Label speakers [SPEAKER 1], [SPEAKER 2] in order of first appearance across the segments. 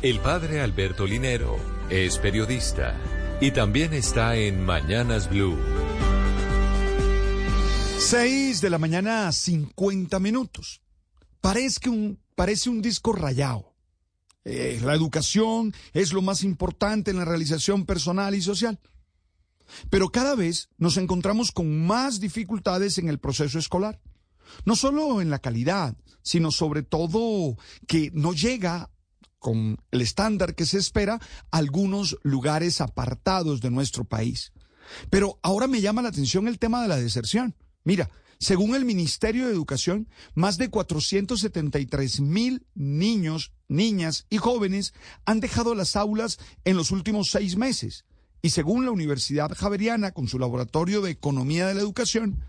[SPEAKER 1] El padre Alberto Linero es periodista y también está en Mañanas Blue.
[SPEAKER 2] 6 de la mañana, 50 minutos. Parece un, parece un disco rayado. Eh, la educación es lo más importante en la realización personal y social. Pero cada vez nos encontramos con más dificultades en el proceso escolar. No solo en la calidad, sino sobre todo que no llega con el estándar que se espera algunos lugares apartados de nuestro país. Pero ahora me llama la atención el tema de la deserción. Mira, según el Ministerio de Educación, más de 473 mil niños, niñas y jóvenes han dejado las aulas en los últimos seis meses. Y según la Universidad Javeriana, con su laboratorio de Economía de la Educación,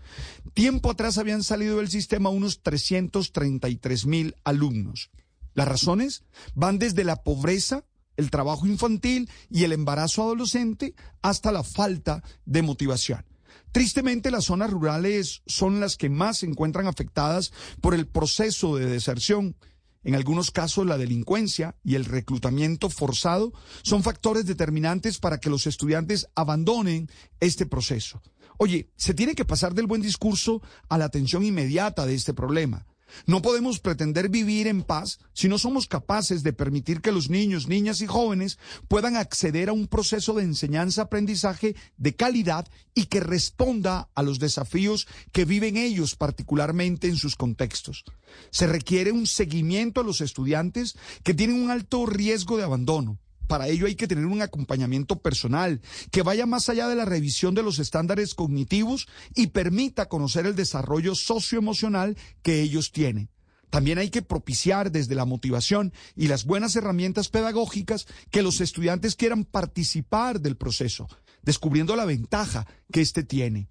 [SPEAKER 2] tiempo atrás habían salido del sistema unos 333 mil alumnos. Las razones van desde la pobreza, el trabajo infantil y el embarazo adolescente hasta la falta de motivación. Tristemente, las zonas rurales son las que más se encuentran afectadas por el proceso de deserción. En algunos casos, la delincuencia y el reclutamiento forzado son factores determinantes para que los estudiantes abandonen este proceso. Oye, se tiene que pasar del buen discurso a la atención inmediata de este problema. No podemos pretender vivir en paz si no somos capaces de permitir que los niños, niñas y jóvenes puedan acceder a un proceso de enseñanza-aprendizaje de calidad y que responda a los desafíos que viven ellos particularmente en sus contextos. Se requiere un seguimiento a los estudiantes que tienen un alto riesgo de abandono para ello hay que tener un acompañamiento personal que vaya más allá de la revisión de los estándares cognitivos y permita conocer el desarrollo socioemocional que ellos tienen. También hay que propiciar desde la motivación y las buenas herramientas pedagógicas que los estudiantes quieran participar del proceso, descubriendo la ventaja que éste tiene.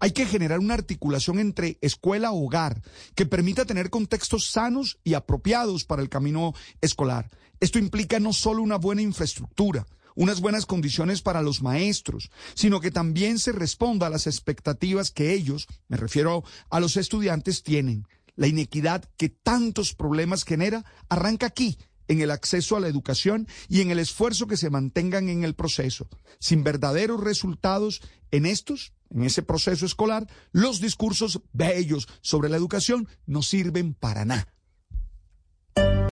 [SPEAKER 2] Hay que generar una articulación entre escuela-hogar que permita tener contextos sanos y apropiados para el camino escolar. Esto implica no solo una buena infraestructura, unas buenas condiciones para los maestros, sino que también se responda a las expectativas que ellos, me refiero a los estudiantes, tienen. La inequidad que tantos problemas genera arranca aquí, en el acceso a la educación y en el esfuerzo que se mantengan en el proceso. Sin verdaderos resultados en estos, en ese proceso escolar, los discursos bellos sobre la educación no sirven para nada.